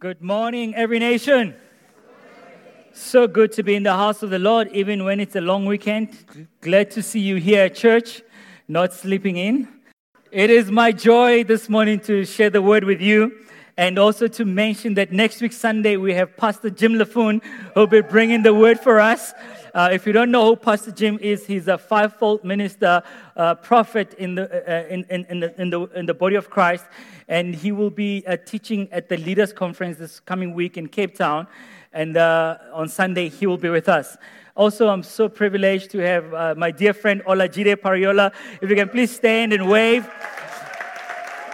Good morning, every nation. So good to be in the house of the Lord, even when it's a long weekend. Glad to see you here at church, not sleeping in. It is my joy this morning to share the word with you and also to mention that next week, Sunday, we have Pastor Jim Laffoon who'll be bringing the word for us. Uh, if you don't know who Pastor Jim is, he's a fivefold minister, uh, prophet in the, uh, in, in, in, the, in, the, in the body of Christ. And he will be uh, teaching at the Leaders Conference this coming week in Cape Town. And uh, on Sunday, he will be with us. Also, I'm so privileged to have uh, my dear friend Olajide Pariola. If you can please stand and wave.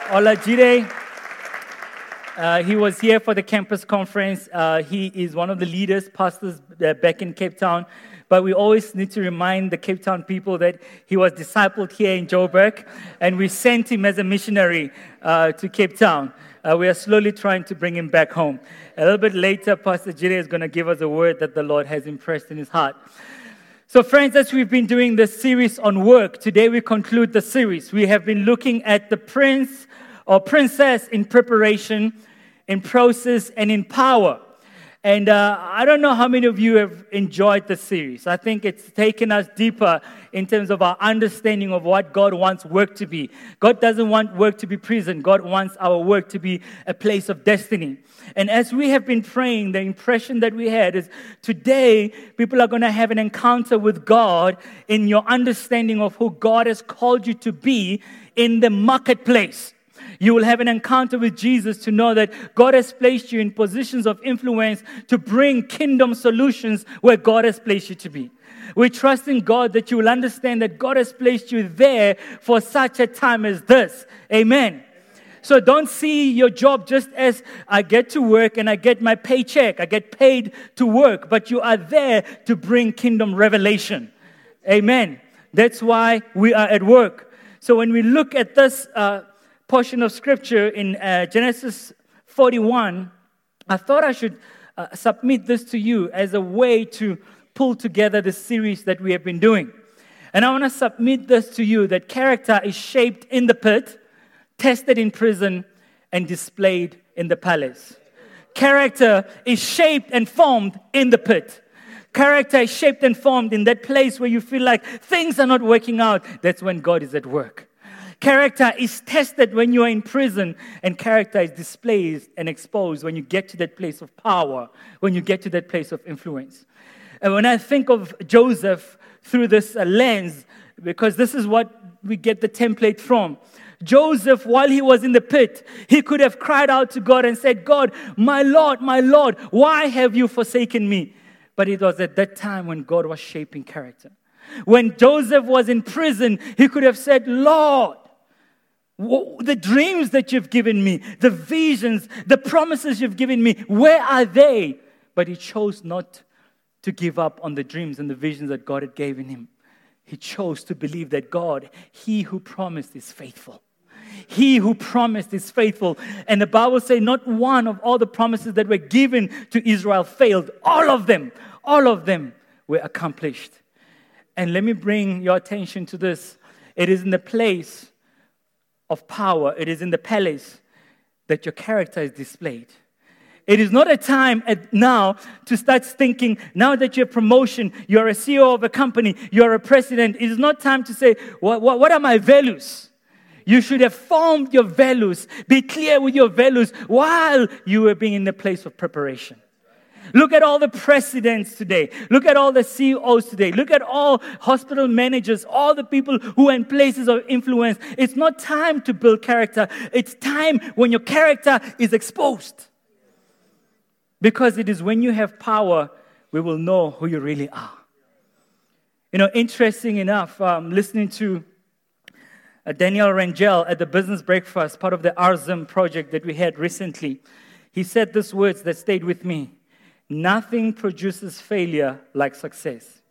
Olajide. Uh, he was here for the campus conference. Uh, he is one of the leaders, pastors uh, back in Cape Town. But we always need to remind the Cape Town people that he was discipled here in Joburg, and we sent him as a missionary uh, to Cape Town. Uh, we are slowly trying to bring him back home. A little bit later, Pastor Jide is going to give us a word that the Lord has impressed in his heart. So, friends, as we've been doing this series on work, today we conclude the series. We have been looking at the prince or princess in preparation in process, and in power. And uh, I don't know how many of you have enjoyed the series. I think it's taken us deeper in terms of our understanding of what God wants work to be. God doesn't want work to be prison, God wants our work to be a place of destiny. And as we have been praying, the impression that we had is today people are going to have an encounter with God in your understanding of who God has called you to be in the marketplace. You will have an encounter with Jesus to know that God has placed you in positions of influence to bring kingdom solutions where God has placed you to be. We trust in God that you will understand that God has placed you there for such a time as this. Amen. So don't see your job just as I get to work and I get my paycheck, I get paid to work, but you are there to bring kingdom revelation. Amen. That's why we are at work. So when we look at this, uh, portion of scripture in uh, Genesis 41, I thought I should uh, submit this to you as a way to pull together the series that we have been doing. And I want to submit this to you that character is shaped in the pit, tested in prison, and displayed in the palace. Character is shaped and formed in the pit. Character is shaped and formed in that place where you feel like things are not working out. That's when God is at work. Character is tested when you are in prison, and character is displayed and exposed when you get to that place of power, when you get to that place of influence. And when I think of Joseph through this uh, lens, because this is what we get the template from. Joseph, while he was in the pit, he could have cried out to God and said, God, my Lord, my Lord, why have you forsaken me? But it was at that time when God was shaping character. When Joseph was in prison, he could have said, Lord, the dreams that you've given me, the visions, the promises you've given me, where are they? But he chose not to give up on the dreams and the visions that God had given him. He chose to believe that God, he who promised, is faithful. He who promised is faithful. And the Bible says not one of all the promises that were given to Israel failed. All of them, all of them were accomplished. And let me bring your attention to this. It is in the place of power, it is in the palace that your character is displayed. It is not a time at now to start thinking, now that you're promotion, you're a CEO of a company, you're a president. It is not time to say, what, what, what are my values? You should have formed your values. Be clear with your values while you were being in the place of preparation. Look at all the presidents today. Look at all the CEOs today. Look at all hospital managers, all the people who are in places of influence. It's not time to build character. It's time when your character is exposed. Because it is when you have power, we will know who you really are. You know, interesting enough, um, listening to uh, Daniel Rangel at the business breakfast, part of the ARZM project that we had recently, he said these words that stayed with me. Nothing produces failure like success.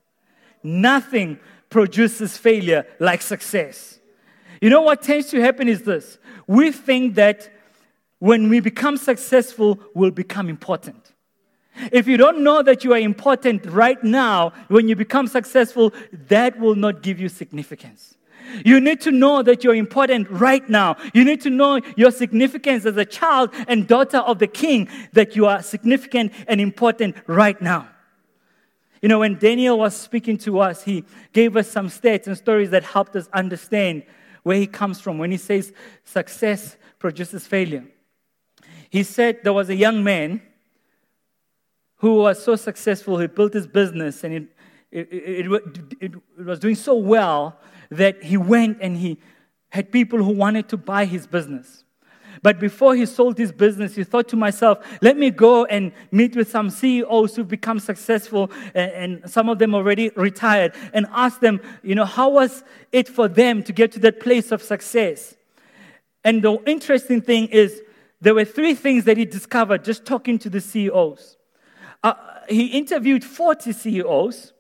Nothing produces failure like success. You know what tends to happen is this we think that when we become successful, we'll become important. If you don't know that you are important right now, when you become successful, that will not give you significance. You need to know that you're important right now. You need to know your significance as a child and daughter of the king, that you are significant and important right now. You know, when Daniel was speaking to us, he gave us some stats and stories that helped us understand where he comes from when he says success produces failure. He said there was a young man who was so successful, he built his business and it, it, it, it, was doing so well that he went and he had people who wanted to buy his business. But before he sold his business, he thought to myself, let me go and meet with some CEOs who've become successful and, some of them already retired and ask them, you know, how was it for them to get to that place of success? And the interesting thing is, there were three things that he discovered just talking to the CEOs. Uh, he interviewed 40 CEOs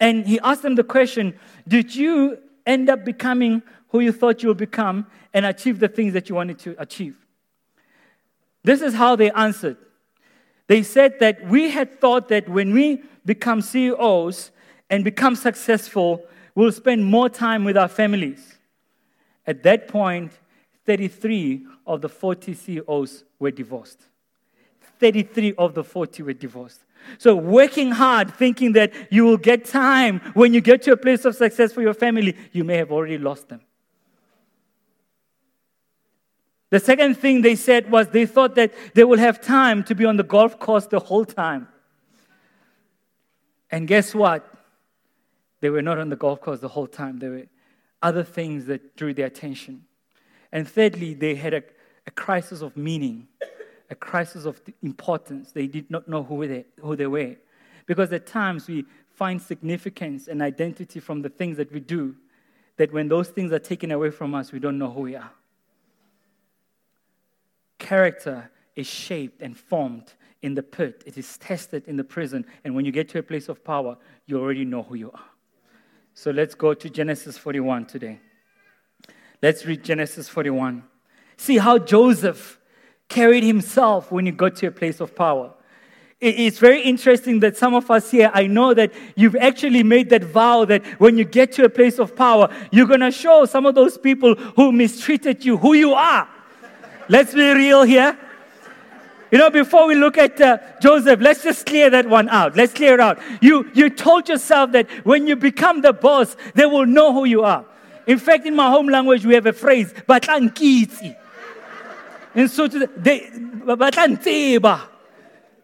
and he asked them the question Did you end up becoming who you thought you would become and achieve the things that you wanted to achieve? This is how they answered. They said that we had thought that when we become CEOs and become successful, we'll spend more time with our families. At that point, 33 of the 40 CEOs were divorced. 33 of the 40 were divorced. So, working hard, thinking that you will get time when you get to a place of success for your family, you may have already lost them. The second thing they said was they thought that they will have time to be on the golf course the whole time. And guess what? They were not on the golf course the whole time. There were other things that drew their attention. And thirdly, they had a, a crisis of meaning a crisis of importance. They did not know who they, who they were. Because at times we find significance and identity from the things that we do, that when those things are taken away from us, we don't know who we are. Character is shaped and formed in the pit, it is tested in the prison, and when you get to a place of power, you already know who you are. So let's go to Genesis 41 today. Let's read Genesis 41. See how Joseph carried himself when he got to a place of power. It's very interesting that some of us here, I know that you've actually made that vow that when you get to a place of power, you're going to show some of those people who mistreated you who you are. Let's be real here. You know, before we look at uh, Joseph, let's just clear that one out. Let's clear it out. You, you told yourself that when you become the boss, they will know who you are. In fact, in my home language, we have a phrase, but. And so they,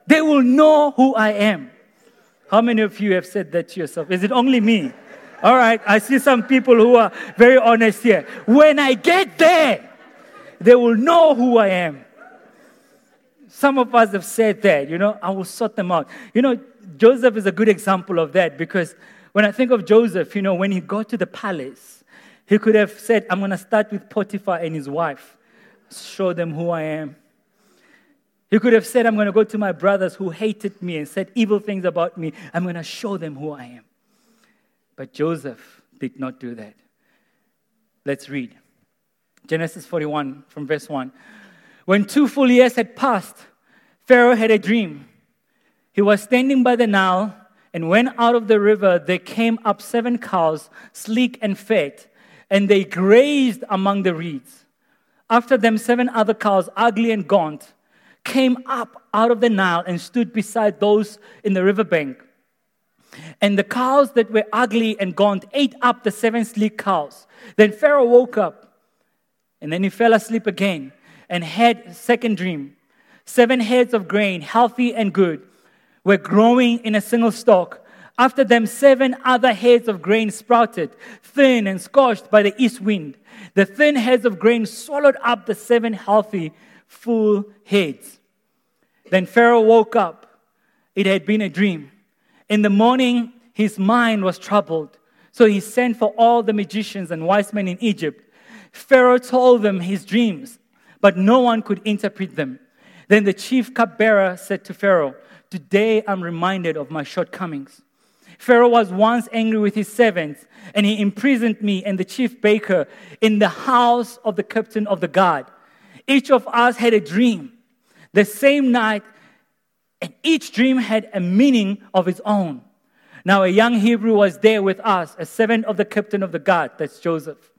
they will know who I am. How many of you have said that to yourself? Is it only me? All right, I see some people who are very honest here. When I get there, they will know who I am. Some of us have said that, you know, I will sort them out. You know, Joseph is a good example of that because when I think of Joseph, you know, when he got to the palace, he could have said, I'm going to start with Potiphar and his wife show them who I am. He could have said, I'm going to go to my brothers who hated me and said evil things about me. I'm going to show them who I am. But Joseph did not do that. Let's read Genesis 41 from verse 1. When two full years had passed, Pharaoh had a dream. He was standing by the Nile, and when out of the river there came up seven cows, sleek and fat, and they grazed among the reeds. After them, seven other cows, ugly and gaunt, came up out of the Nile and stood beside those in the riverbank. And the cows that were ugly and gaunt ate up the seven sleek cows. Then Pharaoh woke up, and then he fell asleep again and had a second dream. Seven heads of grain, healthy and good, were growing in a single stalk. After them, seven other heads of grain sprouted, thin and scorched by the east wind. The thin heads of grain swallowed up the seven healthy, full heads. Then Pharaoh woke up. It had been a dream. In the morning, his mind was troubled. So he sent for all the magicians and wise men in Egypt. Pharaoh told them his dreams, but no one could interpret them. Then the chief cupbearer said to Pharaoh, Today I'm reminded of my shortcomings. Pharaoh was once angry with his servants, and he imprisoned me and the chief baker in the house of the captain of the guard. Each of us had a dream the same night, and each dream had a meaning of its own. Now, a young Hebrew was there with us, a servant of the captain of the guard, that's Joseph.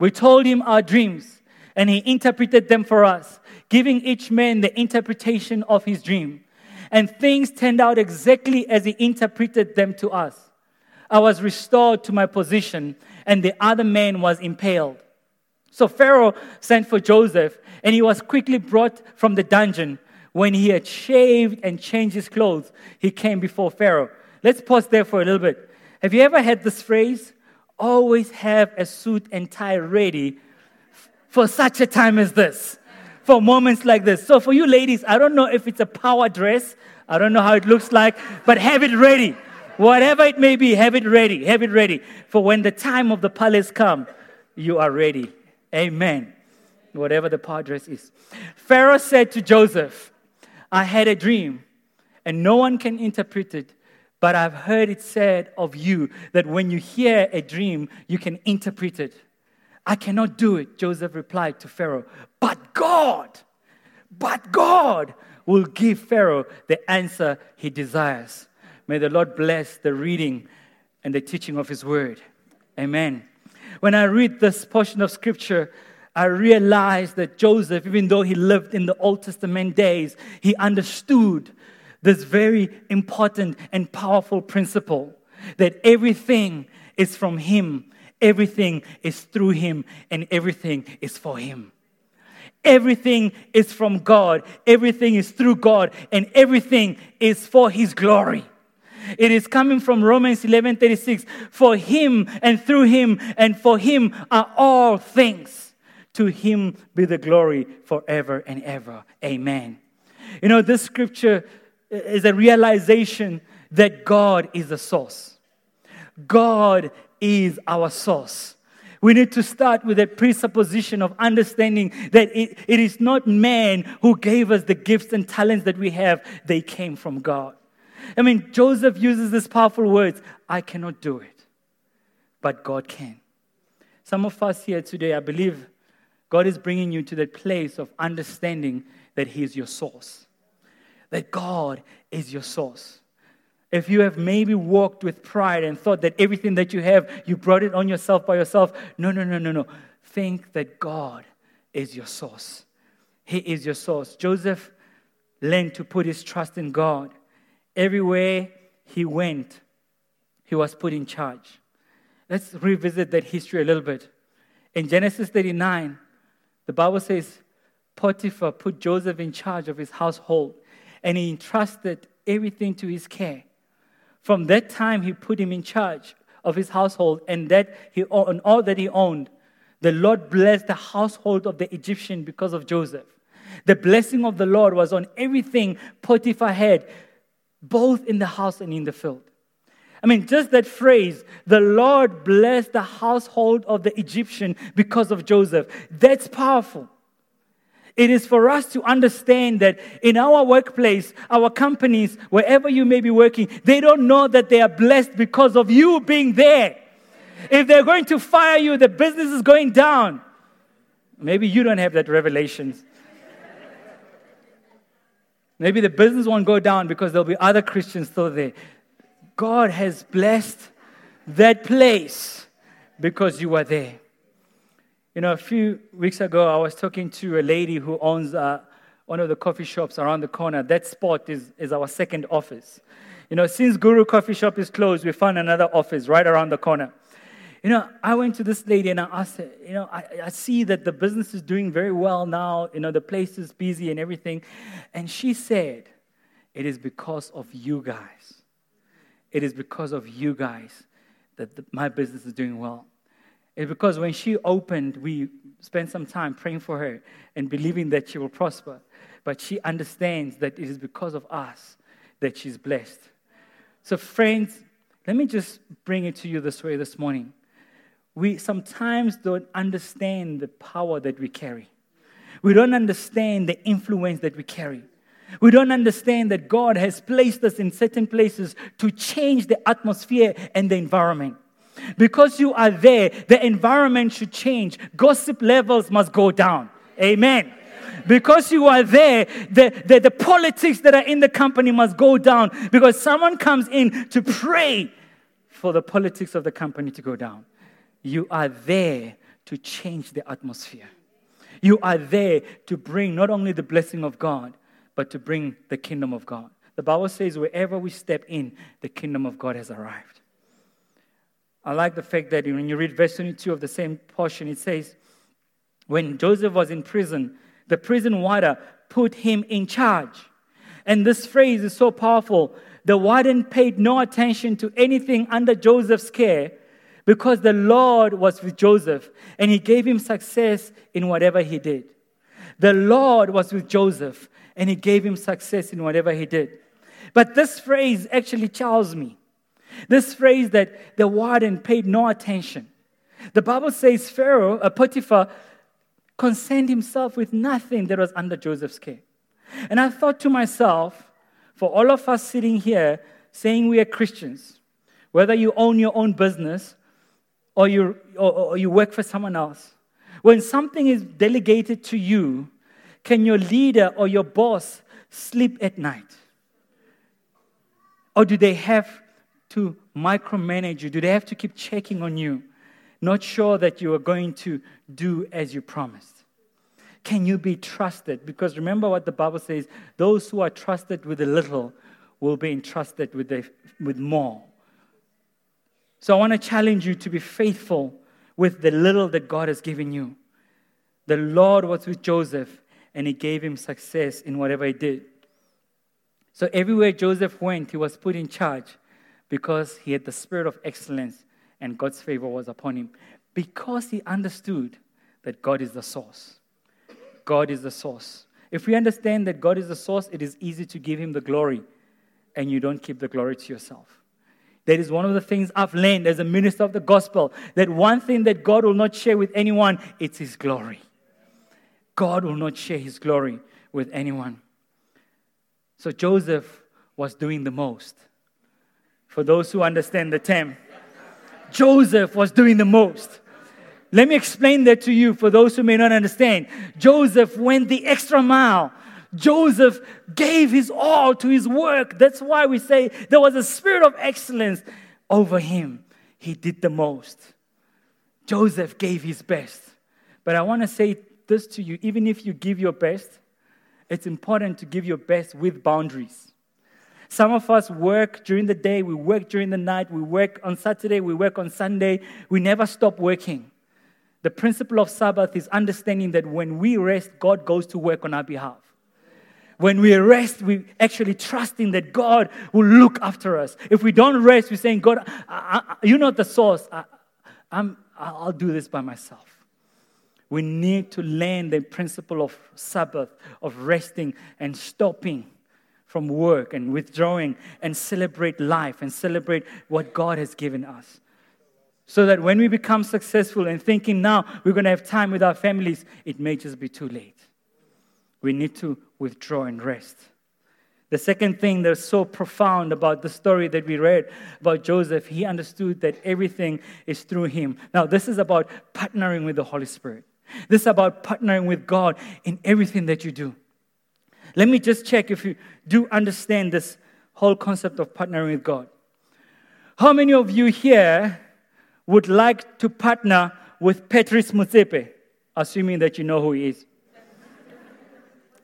We told him our dreams, and he interpreted them for us, giving each man the interpretation of his dream. And things turned out exactly as he interpreted them to us. I was restored to my position, and the other man was impaled. So Pharaoh sent for Joseph, and he was quickly brought from the dungeon. When he had shaved and changed his clothes, he came before Pharaoh. Let's pause there for a little bit. Have you ever had this phrase? Always have a suit and tie ready for such a time as this, for moments like this. So, for you ladies, I don't know if it's a power dress, I don't know how it looks like, but have it ready. Whatever it may be, have it ready. Have it ready. For when the time of the palace come, you are ready. Amen. Whatever the power dress is. Pharaoh said to Joseph, I had a dream, and no one can interpret it but I've heard it said of you that when you hear a dream, you can interpret it. I cannot do it, Joseph replied to Pharaoh. But God, but God will give Pharaoh the answer he desires. May the Lord bless the reading and the teaching of his word. Amen. When I read this portion of scripture, I realize that Joseph, even though he lived in the Old Testament days, he understood this very important and powerful principle that everything is from Him, everything is through Him, and everything is for Him. Everything is from God, everything is through God, and everything is for His glory. It is coming from Romans 11:36. For him and through him and for him are all things. To him be the glory forever and ever. Amen. You know, this scripture is a realization that God is the source. God is our source. We need to start with a presupposition of understanding that it, it is not man who gave us the gifts and talents that we have, they came from God. I mean, Joseph uses these powerful words I cannot do it, but God can. Some of us here today, I believe God is bringing you to that place of understanding that He is your source that God is your source. If you have maybe walked with pride and thought that everything that you have, you brought it on yourself by yourself, no, no, no, no, no. Think that God is your source. He is your source. Joseph learned to put his trust in God. Everywhere he went, he was put in charge. Let's revisit that history a little bit. In Genesis 39, the Bible says Potiphar put Joseph in charge of his household and he entrusted everything to his care. From that time, he put him in charge of his household and that he and all that he owned. The Lord blessed the household of the Egyptian because of Joseph. The blessing of the Lord was on everything Potiphar had, both in the house and in the field. I mean, just that phrase, the Lord blessed the household of the Egyptian because of Joseph. That's powerful. It is for us to understand that in our workplace, our companies, wherever you may be working, they don't know that they are blessed because of you being there. If they're going to fire you, the business is going down. Maybe you don't have that revelation. Maybe the business won't go down because there'll be other Christians still there. God has blessed that place because you are there. You know, a few weeks ago, I was talking to a lady who owns uh, one of the coffee shops around the corner. That spot is, is our second office. You know, since Guru Coffee Shop is closed, we found another office right around the corner. You know, I went to this lady and I asked her, you know, I, I see that the business is doing very well now. You know, the place is busy and everything. And she said, it is because of you guys. It is because of you guys that the, my business is doing well is because when she opened, we spent some time praying for her and believing that she will prosper. But she understands that it is because of us that she's blessed. So, friends, let me just bring it to you this way this morning. We sometimes don't understand the power that we carry. We don't understand the influence that we carry. We don't understand that God has placed us in certain places to change the atmosphere and the environment. Because you are there, the environment should change. Gossip levels must go down. Amen. Because you are there, the, the, the politics that are in the company must go down because someone comes in to pray for the politics of the company to go down. You are there to change the atmosphere. You are there to bring not only the blessing of God, but to bring the kingdom of God. The Bible says, wherever we step in, the kingdom of God has arrived. I like the fact that when you read verse 22 of the same portion, it says, When Joseph was in prison, the prison warder put him in charge. And this phrase is so powerful. The warden paid no attention to anything under Joseph's care because the Lord was with Joseph and he gave him success in whatever he did. The Lord was with Joseph and he gave him success in whatever he did. But this phrase actually tells me this phrase that the warden paid no attention. The Bible says Pharaoh, a Potiphar, concerned himself with nothing that was under Joseph's care. And I thought to myself, for all of us sitting here saying we are Christians, whether you own your own business or you, or, or you work for someone else, when something is delegated to you, can your leader or your boss sleep at night? Or do they have to micromanage you? Do they have to keep checking on you, not sure that you are going to do as you promised? Can you be trusted? Because remember what the Bible says those who are trusted with a little will be entrusted with, a, with more. So I want to challenge you to be faithful with the little that God has given you. The Lord was with Joseph and he gave him success in whatever he did. So everywhere Joseph went, he was put in charge because he had the spirit of excellence and God's favor was upon him. Because he understood that God is the source. God is the source. If we understand that God is the source, it is easy to give him the glory and you don't keep the glory to yourself. That is one of the things I've learned as a minister of the gospel that one thing that God will not share with anyone, it's his glory. God will not share his glory with anyone. So Joseph was doing the most. For those who understand the term, Joseph was doing the most. Let me explain that to you for those who may not understand. Joseph went the extra mile. Joseph gave his all to his work. That's why we say there was a spirit of excellence over him. He did the most. Joseph gave his best. But I want to say this to you even if you give your best, it's important to give your best with boundaries. Some of us work during the day, we work during the night, we work on Saturday, we work on Sunday, we never stop working. The principle of Sabbath is understanding that when we rest, God goes to work on our behalf. When we rest, we actually trusting that God will look after us. If we don't rest, we're saying, God, I, I, you're not the source. I, I'm, I'll do this by myself. We need to learn the principle of Sabbath, of resting and stopping from work and withdrawing and celebrate life and celebrate what God has given us. So that when we become successful and thinking now we're going to have time with our families, it may just be too late. We need to withdraw and rest. The second thing that's so profound about the story that we read about Joseph, he understood that everything is through him. Now, this is about partnering with the Holy Spirit. This is about partnering with God in everything that you do. Let me just check if you do understand this whole concept of partnering with God. How many of you here would like to partner with Patrice Motsepe, assuming that you know who he is?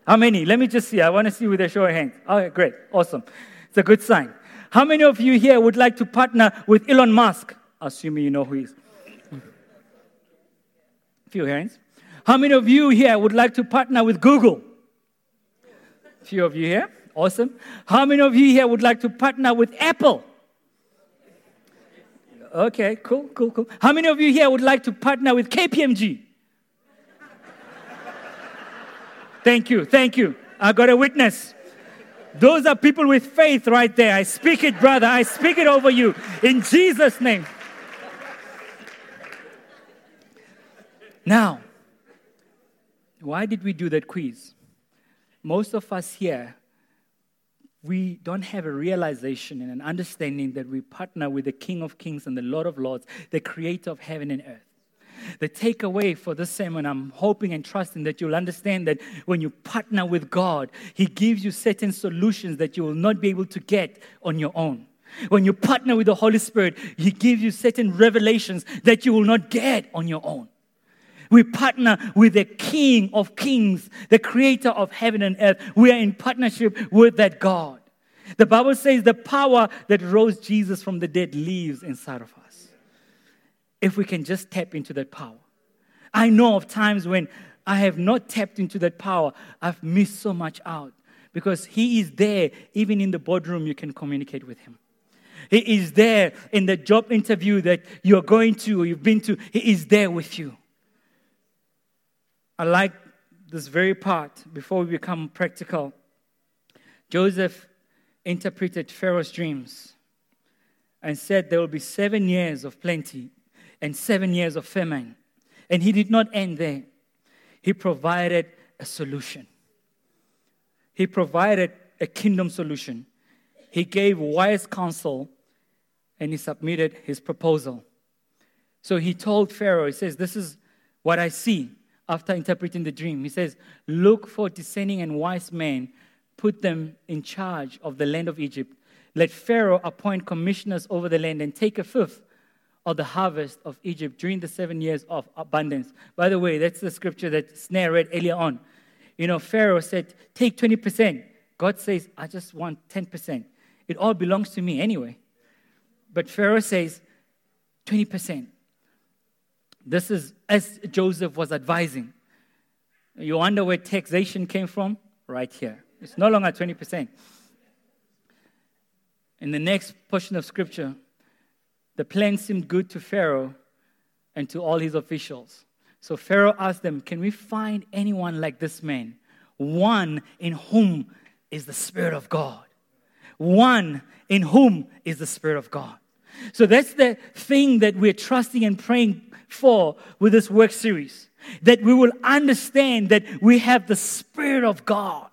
How many? Let me just see. I want to see with a show of hands. Okay, great. Awesome. It's a good sign. How many of you here would like to partner with Elon Musk, assuming you know who he is? Few hands. How many of you here would like to partner with Google? Few of you here. Awesome. How many of you here would like to partner with Apple? Okay, cool, cool, cool. How many of you here would like to partner with KPMG? thank you, thank you. I got a witness. Those are people with faith right there. I speak it, brother. I speak it over you in Jesus' name. Now, why did we do that quiz? Most of us here, we don't have a realization and an understanding that we partner with the King of Kings and the Lord of Lords, the creator of heaven and earth. The takeaway for this sermon, I'm hoping and trusting that you'll understand that when you partner with God, He gives you certain solutions that you will not be able to get on your own. When you partner with the Holy Spirit, He gives you certain revelations that you will not get on your own. We partner with the King of Kings, the creator of heaven and earth. We are in partnership with that God. The Bible says the power that rose Jesus from the dead lives inside of us. If we can just tap into that power. I know of times when I have not tapped into that power, I've missed so much out because He is there. Even in the boardroom, you can communicate with Him. He is there in the job interview that you're going to or you've been to. He is there with you. I like this very part before we become practical. Joseph interpreted Pharaoh's dreams and said there will be seven years of plenty and seven years of famine. And he did not end there, he provided a solution. He provided a kingdom solution. He gave wise counsel and he submitted his proposal. So he told Pharaoh, he says, This is what I see after interpreting the dream. He says, Look for discerning and wise men, put them in charge of the land of Egypt. Let Pharaoh appoint commissioners over the land and take a fifth of the harvest of Egypt during the seven years of abundance. By the way, that's the scripture that Snare read earlier on. You know, Pharaoh said, Take 20%. God says, I just want 10%. It all belongs to me anyway. But Pharaoh says, 20%. This is as Joseph was advising. You wonder where taxation came from? Right here. It's no longer 20%. In the next portion of scripture, the plan seemed good to Pharaoh and to all his officials. So Pharaoh asked them, Can we find anyone like this man? One in whom is the Spirit of God. One in whom is the Spirit of God. So that's the thing that we're trusting and praying for with this work series. That we will understand that we have the Spirit of God.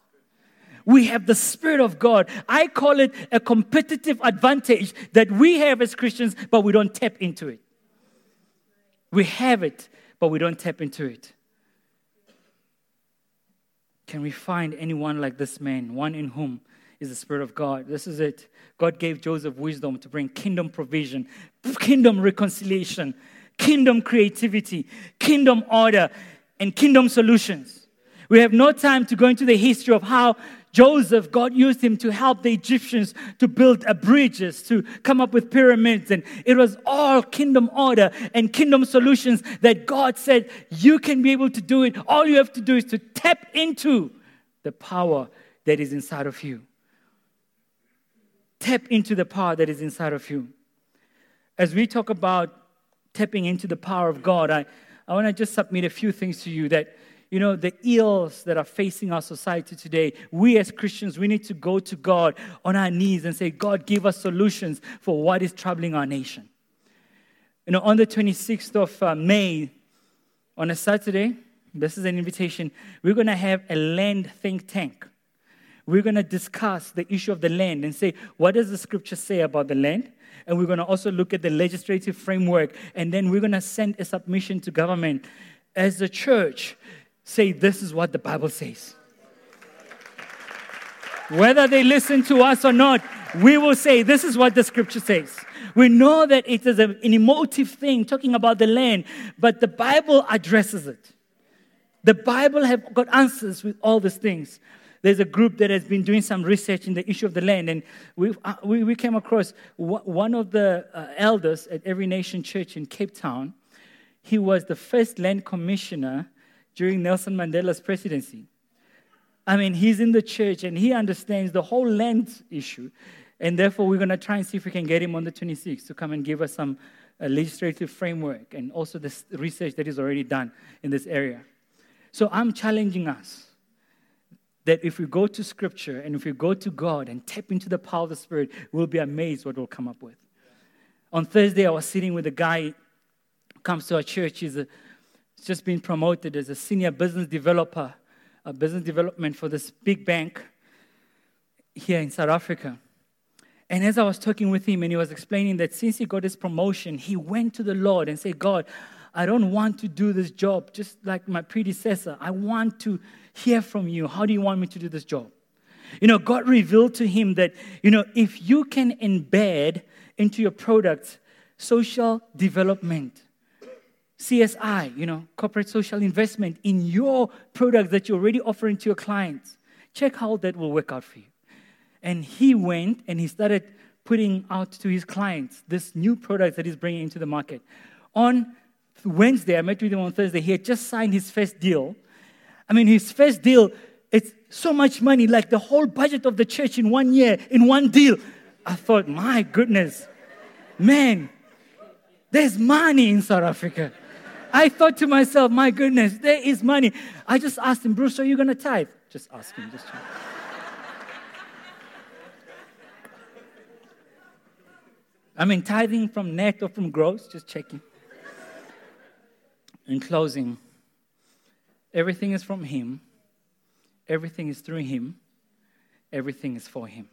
We have the Spirit of God. I call it a competitive advantage that we have as Christians, but we don't tap into it. We have it, but we don't tap into it. Can we find anyone like this man, one in whom is the Spirit of God? This is it. God gave Joseph wisdom to bring kingdom provision, kingdom reconciliation, kingdom creativity, kingdom order, and kingdom solutions. We have no time to go into the history of how Joseph, God used him to help the Egyptians to build bridges, to come up with pyramids. And it was all kingdom order and kingdom solutions that God said, You can be able to do it. All you have to do is to tap into the power that is inside of you. Tap into the power that is inside of you. As we talk about tapping into the power of God, I, I want to just submit a few things to you that you know, the ills that are facing our society today, we as Christians, we need to go to God on our knees and say, God, give us solutions for what is troubling our nation. You know, on the 26th of uh, May, on a Saturday, this is an invitation, we're going to have a land think tank. We're going to discuss the issue of the land and say, what does the scripture say about the land? And we're going to also look at the legislative framework, and then we're going to send a submission to government. As a church, say, This is what the Bible says. Whether they listen to us or not, we will say, This is what the scripture says. We know that it is an emotive thing talking about the land, but the Bible addresses it. The Bible have got answers with all these things. There's a group that has been doing some research in the issue of the land, and we, uh, we, we, came across one of the uh, elders at Every Nation Church in Cape Town. He was the first land commissioner during Nelson Mandela's presidency. I mean, he's in the church and he understands the whole land issue. And therefore, we're going to try and see if we can get him on the 26th to come and give us some uh, legislative framework and also the research that is already done in this area. So I'm challenging us that if we go to Scripture and if we go to God and tap into the power of the Spirit, we'll be amazed what we'll come up with. On Thursday, I was sitting with a guy who comes to our church. He's a He's just been promoted as a senior business developer, a business development for this big bank here in South Africa. And as I was talking with him, and he was explaining that since he got his promotion, he went to the Lord and said, God, I don't want to do this job just like my predecessor. I want to hear from you. How do you want me to do this job? You know, God revealed to him that, you know, if you can embed into your product social development, CSI, you know, corporate social investment in your product that you're already offering to your clients. Check how that will work out for you. And he went and he started putting out to his clients this new product that he's bringing into the market. On Wednesday, I met with him on Thursday. He had just signed his first deal. I mean, his first deal, it's so much money, like the whole budget of the church in one year, in one deal. I thought, my goodness, man, there's money in South Africa. I thought to myself, my goodness, there is money. I just asked him, Bruce, are you going to tithe? Just ask him. Just I mean, tithing from net or from gross, just checking. In closing, everything is from Him, everything is through Him, everything is for Him.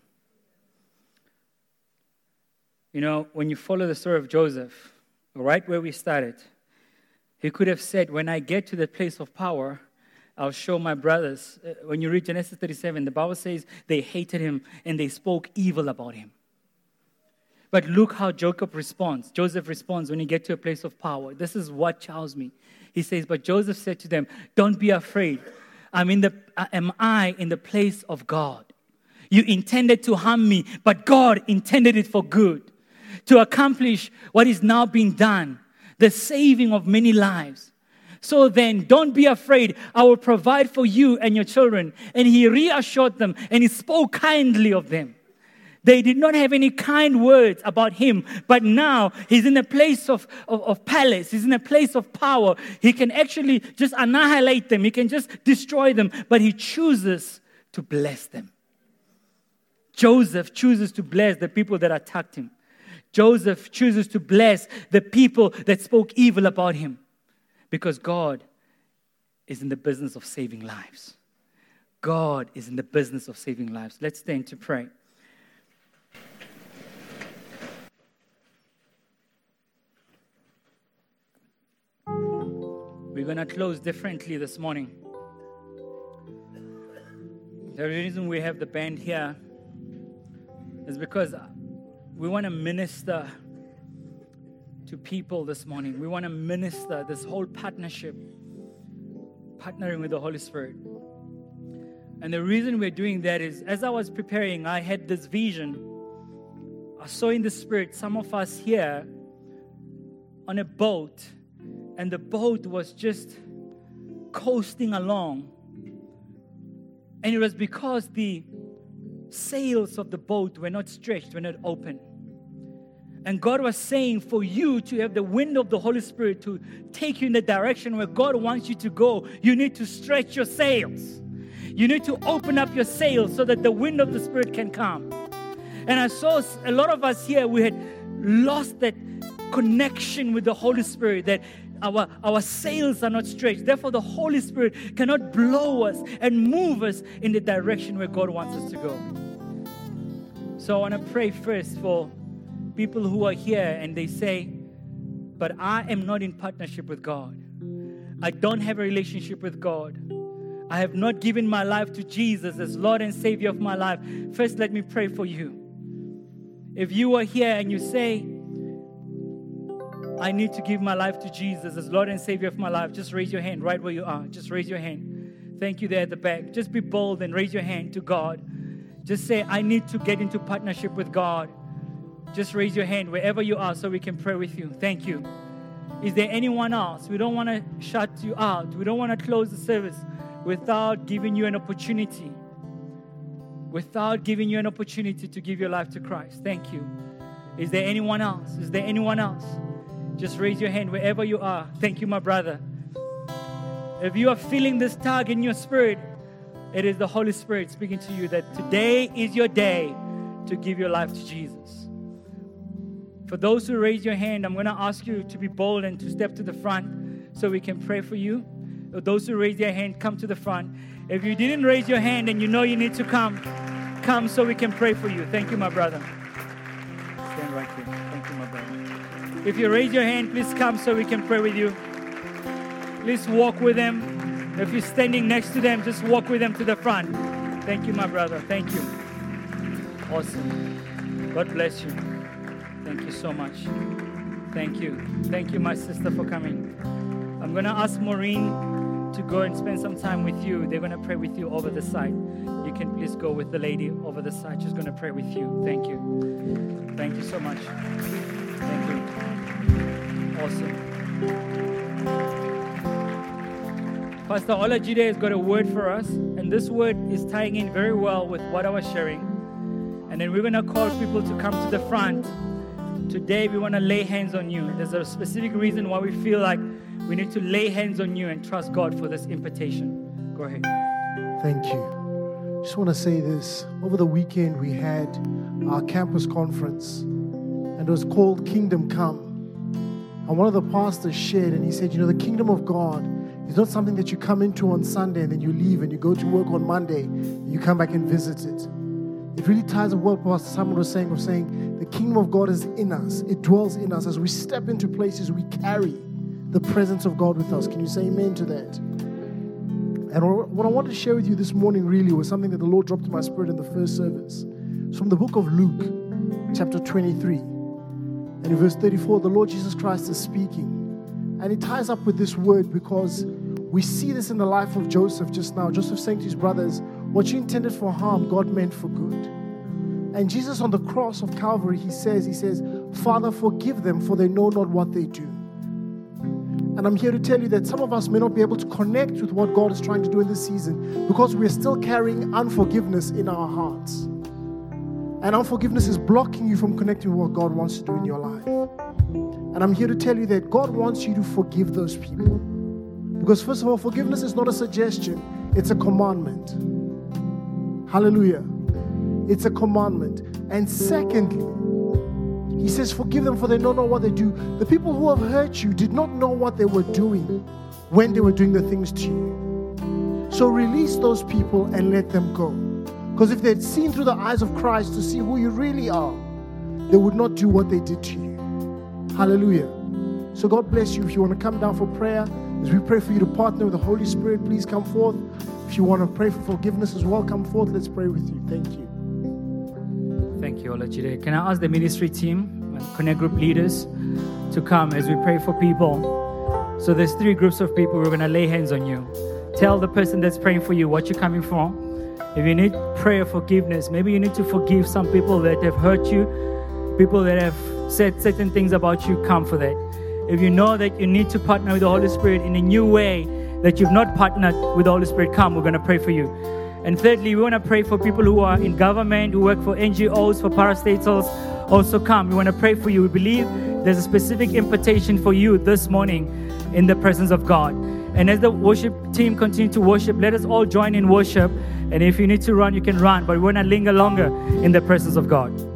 You know, when you follow the story of Joseph, right where we started, he could have said, When I get to the place of power, I'll show my brothers. Uh, when you read Genesis 37, the Bible says they hated him and they spoke evil about him. But look how Jacob responds. Joseph responds when he gets to a place of power. This is what chows me. He says, But Joseph said to them, Don't be afraid. I'm in the, am I in the place of God? You intended to harm me, but God intended it for good to accomplish what is now being done the saving of many lives. So then, don't be afraid. I will provide for you and your children. And he reassured them and he spoke kindly of them. They did not have any kind words about him, but now he's in a place of, of, of, palace. He's in a place of power. He can actually just annihilate them, he can just destroy them, but he chooses to bless them. Joseph chooses to bless the people that attacked him. Joseph chooses to bless the people that spoke evil about him because God is in the business of saving lives. God is in the business of saving lives. Let's stand to pray. We're going to close differently this morning. The reason we have the band here is because we want to minister to people this morning. We want to minister this whole partnership, partnering with the Holy Spirit. And the reason we're doing that is as I was preparing, I had this vision. I saw in the Spirit some of us here on a boat, and the boat was just coasting along. And it was because the sails of the boat were not stretched, were not open. And God was saying for you to have the wind of the Holy Spirit to take you in the direction where God wants you to go, you need to stretch your sails. You need to open up your sails so that the wind of the Spirit can come. And I saw a lot of us here, we had lost that connection with the Holy Spirit, that our, our sails are not stretched. Therefore, the Holy Spirit cannot blow us and move us in the direction where God wants us to go. So I want to pray first for people who are here and they say, But I am not in partnership with God. I don't have a relationship with God. I have not given my life to Jesus as Lord and Savior of my life. First, let me pray for you. If you are here and you say, I need to give my life to Jesus as Lord and Savior of my life, just raise your hand right where you are. Just raise your hand. Thank you there at the back. Just be bold and raise your hand to God. Just say, I need to get into partnership with God. Just raise your hand wherever you are so we can pray with you. Thank you. Is there anyone else? We don't want to shut you out. We don't want to close the service without giving you an opportunity. Without giving you an opportunity to give your life to Christ. Thank you. Is there anyone else? Is there anyone else? Just raise your hand wherever you are. Thank you, my brother. If you are feeling this tug in your spirit, it is the Holy Spirit speaking to you that today is your day to give your life to Jesus. For those who raise your hand, I'm going to ask you to be bold and to step to the front so we can pray for you. Those who raise their hand, come to the front. If you didn't raise your hand and you know you need to come, come so we can pray for you. Thank you, my brother. Stand right here. Thank you, my brother. If you raise your hand, please come so we can pray with you. Please walk with them. If you're standing next to them, just walk with them to the front. Thank you, my brother. Thank you. Awesome. God bless you. Thank you so much. Thank you. Thank you, my sister, for coming. I'm going to ask Maureen to go and spend some time with you. They're going to pray with you over the side. Can please go with the lady over the side. She's going to pray with you. Thank you. Thank you so much. Thank you. Awesome. Pastor Olajide has got a word for us, and this word is tying in very well with what I was sharing. And then we're going to call people to come to the front. Today, we want to lay hands on you. There's a specific reason why we feel like we need to lay hands on you and trust God for this impartation. Go ahead. Thank you. Just want to say this. Over the weekend, we had our campus conference, and it was called Kingdom Come. And one of the pastors shared, and he said, You know, the kingdom of God is not something that you come into on Sunday and then you leave and you go to work on Monday and you come back and visit it. It really ties up what Pastor Simon was saying of saying the kingdom of God is in us. It dwells in us. As we step into places, we carry the presence of God with us. Can you say amen to that? And what I wanted to share with you this morning really was something that the Lord dropped in my spirit in the first service. It's from the book of Luke, chapter 23. And in verse 34, the Lord Jesus Christ is speaking. And it ties up with this word because we see this in the life of Joseph just now. Joseph saying to his brothers, What you intended for harm, God meant for good. And Jesus on the cross of Calvary, he says, He says, Father, forgive them, for they know not what they do. And I'm here to tell you that some of us may not be able to connect with what God is trying to do in this season because we're still carrying unforgiveness in our hearts. And unforgiveness is blocking you from connecting with what God wants to do in your life. And I'm here to tell you that God wants you to forgive those people. Because, first of all, forgiveness is not a suggestion, it's a commandment. Hallelujah. It's a commandment. And secondly, he says, Forgive them for they don't know what they do. The people who have hurt you did not know what they were doing when they were doing the things to you. So release those people and let them go. Because if they'd seen through the eyes of Christ to see who you really are, they would not do what they did to you. Hallelujah. So God bless you. If you want to come down for prayer, as we pray for you to partner with the Holy Spirit, please come forth. If you want to pray for forgiveness as well, come forth. Let's pray with you. Thank you. Thank you, Olajide. Can I ask the ministry team and Connect Group leaders to come as we pray for people? So there's three groups of people. We're going to lay hands on you. Tell the person that's praying for you what you're coming from. If you need prayer forgiveness, maybe you need to forgive some people that have hurt you, people that have said certain things about you, come for that. If you know that you need to partner with the Holy Spirit in a new way that you've not partnered with the Holy Spirit, come. We're going to pray for you. And thirdly, we want to pray for people who are in government, who work for NGOs, for parastatals. Also, come. We want to pray for you. We believe there's a specific invitation for you this morning in the presence of God. And as the worship team continue to worship, let us all join in worship. And if you need to run, you can run, but we want to linger longer in the presence of God.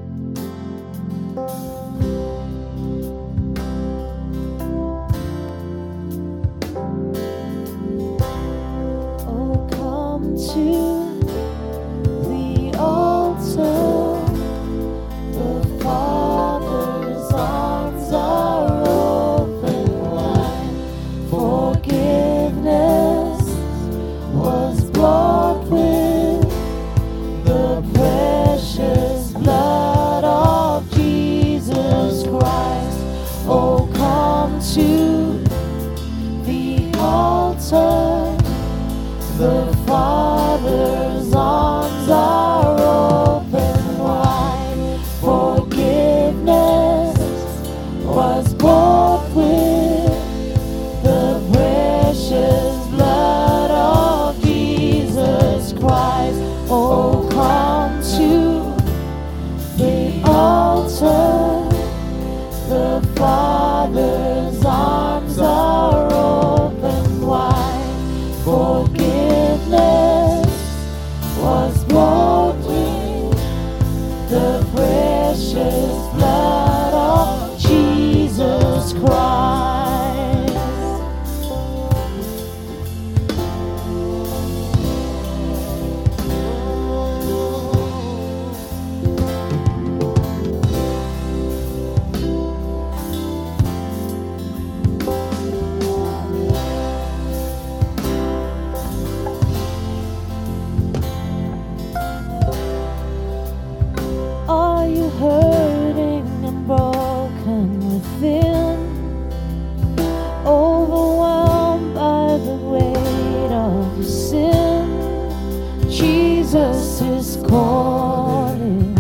morning.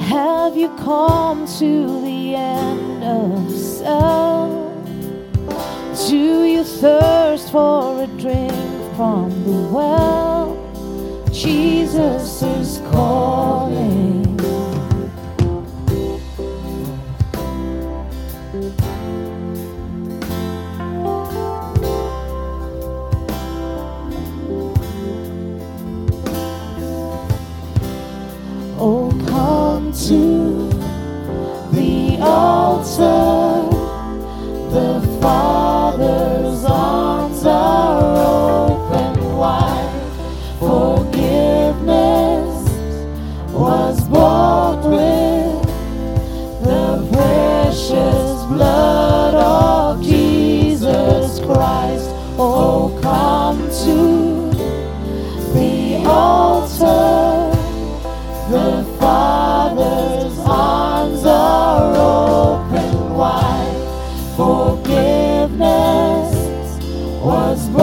Have you come to the end of self? Do you thirst for a drink from the well? Jesus is calling.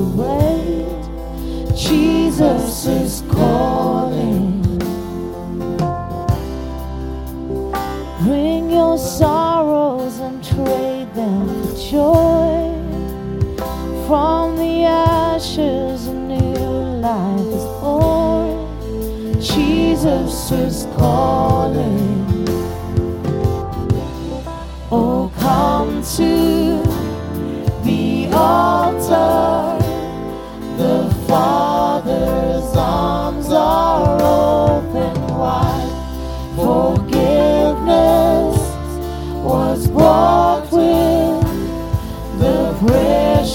to wait. Jesus is calling. Bring your sorrows and trade them for joy. From the ashes, a new life is born. Jesus is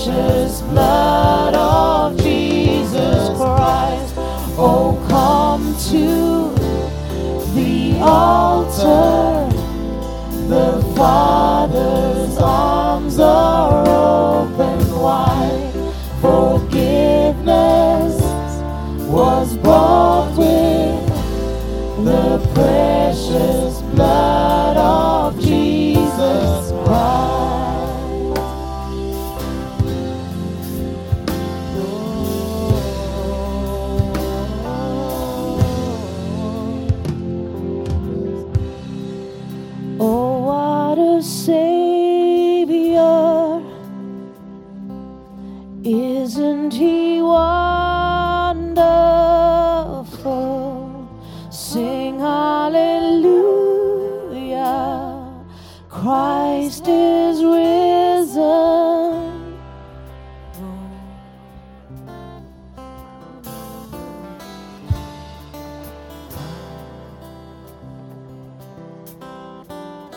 precious blood of Jesus Christ. Oh, come to the altar. The Father's arms are